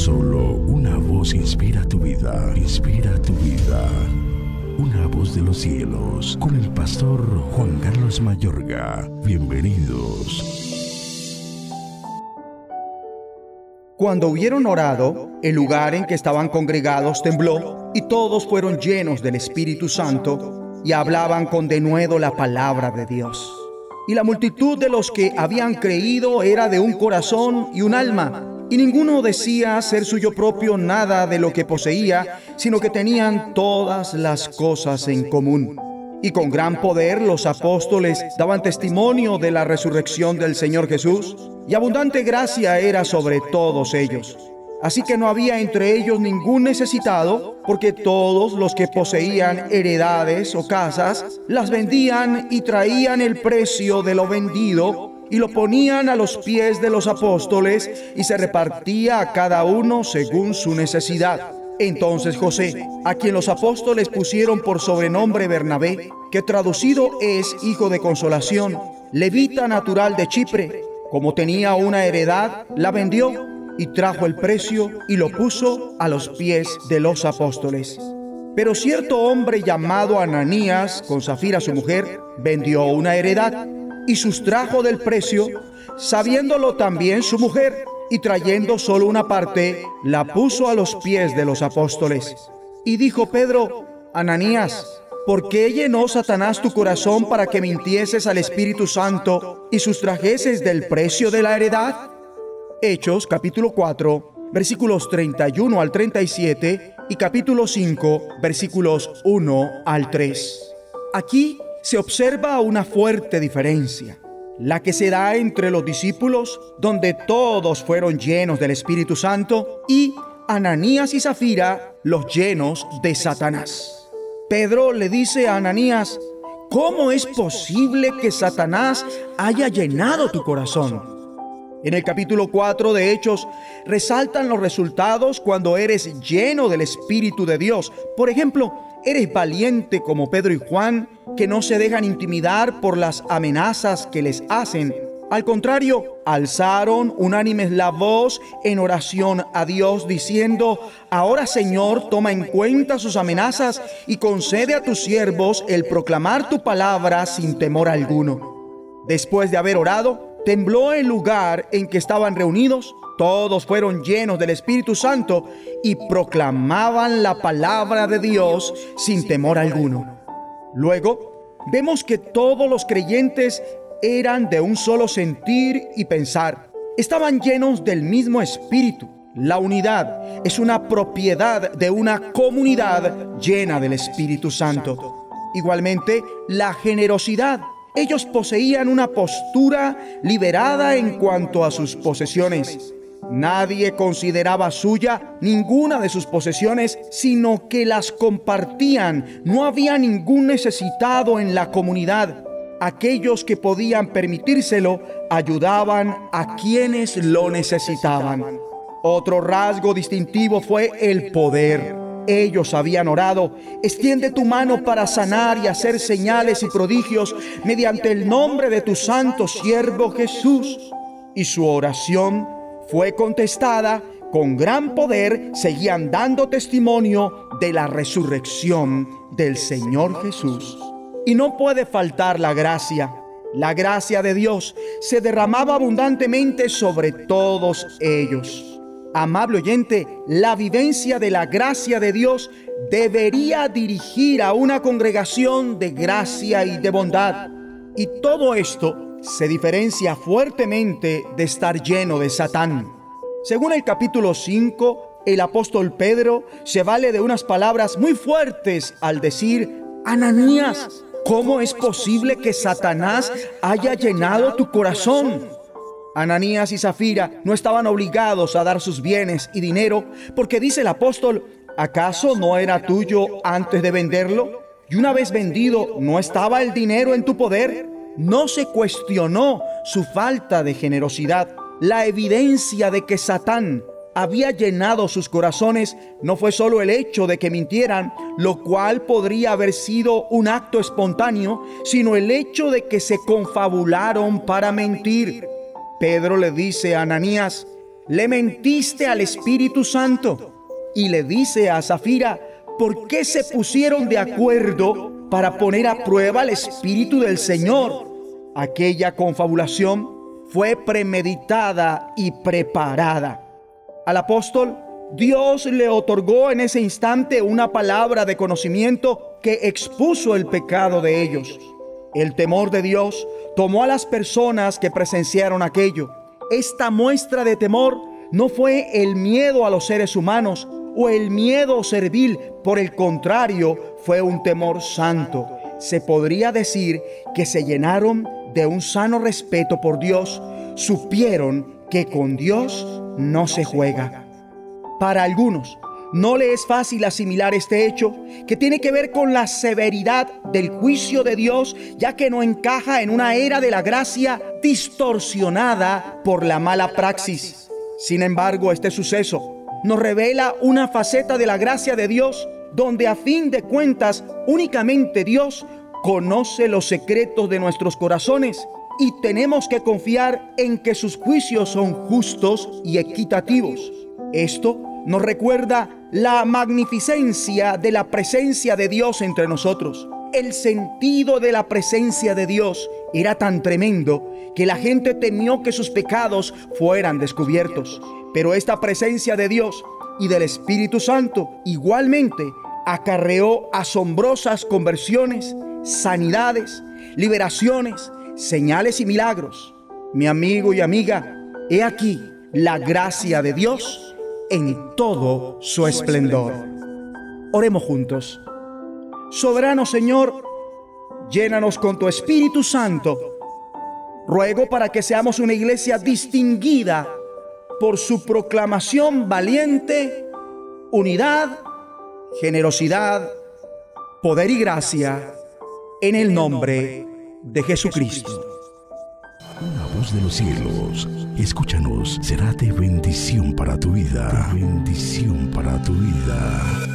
Solo una voz inspira tu vida, inspira tu vida. Una voz de los cielos, con el pastor Juan Carlos Mayorga. Bienvenidos. Cuando hubieron orado, el lugar en que estaban congregados tembló y todos fueron llenos del Espíritu Santo y hablaban con denuedo la palabra de Dios. Y la multitud de los que habían creído era de un corazón y un alma y ninguno decía ser suyo propio nada de lo que poseía, sino que tenían todas las cosas en común. Y con gran poder los apóstoles daban testimonio de la resurrección del Señor Jesús, y abundante gracia era sobre todos ellos. Así que no había entre ellos ningún necesitado, porque todos los que poseían heredades o casas las vendían y traían el precio de lo vendido y lo ponían a los pies de los apóstoles y se repartía a cada uno según su necesidad. Entonces José, a quien los apóstoles pusieron por sobrenombre Bernabé, que traducido es hijo de consolación, levita natural de Chipre, como tenía una heredad, la vendió y trajo el precio y lo puso a los pies de los apóstoles. Pero cierto hombre llamado Ananías, con Zafira su mujer, vendió una heredad y sustrajo del precio, sabiéndolo también su mujer, y trayendo solo una parte, la puso a los pies de los apóstoles. Y dijo Pedro, Ananías, ¿por qué llenó Satanás tu corazón para que mintieses al Espíritu Santo y sustrajeses del precio de la heredad? Hechos capítulo 4, versículos 31 al 37 y capítulo 5, versículos 1 al 3. Aquí se observa una fuerte diferencia, la que se da entre los discípulos, donde todos fueron llenos del Espíritu Santo, y Ananías y Zafira, los llenos de Satanás. Pedro le dice a Ananías, ¿cómo es posible que Satanás haya llenado tu corazón? En el capítulo 4 de Hechos resaltan los resultados cuando eres lleno del Espíritu de Dios. Por ejemplo, Eres valiente como Pedro y Juan, que no se dejan intimidar por las amenazas que les hacen. Al contrario, alzaron unánimes la voz en oración a Dios, diciendo, Ahora Señor, toma en cuenta sus amenazas y concede a tus siervos el proclamar tu palabra sin temor alguno. Después de haber orado, tembló el lugar en que estaban reunidos todos fueron llenos del Espíritu Santo y proclamaban la palabra de Dios sin temor alguno. Luego, vemos que todos los creyentes eran de un solo sentir y pensar. Estaban llenos del mismo Espíritu. La unidad es una propiedad de una comunidad llena del Espíritu Santo. Igualmente, la generosidad. Ellos poseían una postura liberada en cuanto a sus posesiones. Nadie consideraba suya ninguna de sus posesiones, sino que las compartían. No había ningún necesitado en la comunidad. Aquellos que podían permitírselo ayudaban a quienes lo necesitaban. Otro rasgo distintivo fue el poder. Ellos habían orado, extiende tu mano para sanar y hacer señales y prodigios mediante el nombre de tu santo siervo Jesús. Y su oración fue contestada, con gran poder seguían dando testimonio de la resurrección del Señor Jesús. Y no puede faltar la gracia. La gracia de Dios se derramaba abundantemente sobre todos ellos. Amable oyente, la vivencia de la gracia de Dios debería dirigir a una congregación de gracia y de bondad. Y todo esto se diferencia fuertemente de estar lleno de Satán. Según el capítulo 5, el apóstol Pedro se vale de unas palabras muy fuertes al decir, Ananías, ¿cómo es posible que Satanás haya llenado tu corazón? Ananías y Zafira no estaban obligados a dar sus bienes y dinero porque dice el apóstol, ¿acaso no era tuyo antes de venderlo? Y una vez vendido, ¿no estaba el dinero en tu poder? no se cuestionó su falta de generosidad. La evidencia de que Satán había llenado sus corazones no fue solo el hecho de que mintieran, lo cual podría haber sido un acto espontáneo, sino el hecho de que se confabularon para mentir. Pedro le dice a Ananías, le mentiste al Espíritu Santo. Y le dice a Zafira, ¿por qué se pusieron de acuerdo para poner a prueba al Espíritu del Señor? Aquella confabulación fue premeditada y preparada. Al apóstol Dios le otorgó en ese instante una palabra de conocimiento que expuso el pecado de ellos. El temor de Dios tomó a las personas que presenciaron aquello. Esta muestra de temor no fue el miedo a los seres humanos o el miedo servil, por el contrario, fue un temor santo. Se podría decir que se llenaron de un sano respeto por Dios, supieron que con Dios no se juega. Para algunos, no le es fácil asimilar este hecho que tiene que ver con la severidad del juicio de Dios, ya que no encaja en una era de la gracia distorsionada por la mala praxis. Sin embargo, este suceso nos revela una faceta de la gracia de Dios donde a fin de cuentas únicamente Dios conoce los secretos de nuestros corazones y tenemos que confiar en que sus juicios son justos y equitativos. Esto nos recuerda la magnificencia de la presencia de Dios entre nosotros. El sentido de la presencia de Dios era tan tremendo que la gente temió que sus pecados fueran descubiertos. Pero esta presencia de Dios y del Espíritu Santo igualmente acarreó asombrosas conversiones, sanidades, liberaciones, señales y milagros. Mi amigo y amiga, he aquí la gracia de Dios en todo su esplendor. Oremos juntos. Soberano Señor, llénanos con tu Espíritu Santo. Ruego para que seamos una iglesia distinguida por su proclamación valiente, unidad, generosidad, poder y gracia, en el nombre de Jesucristo. De los cielos, escúchanos, será de bendición para tu vida. bendición para tu vida.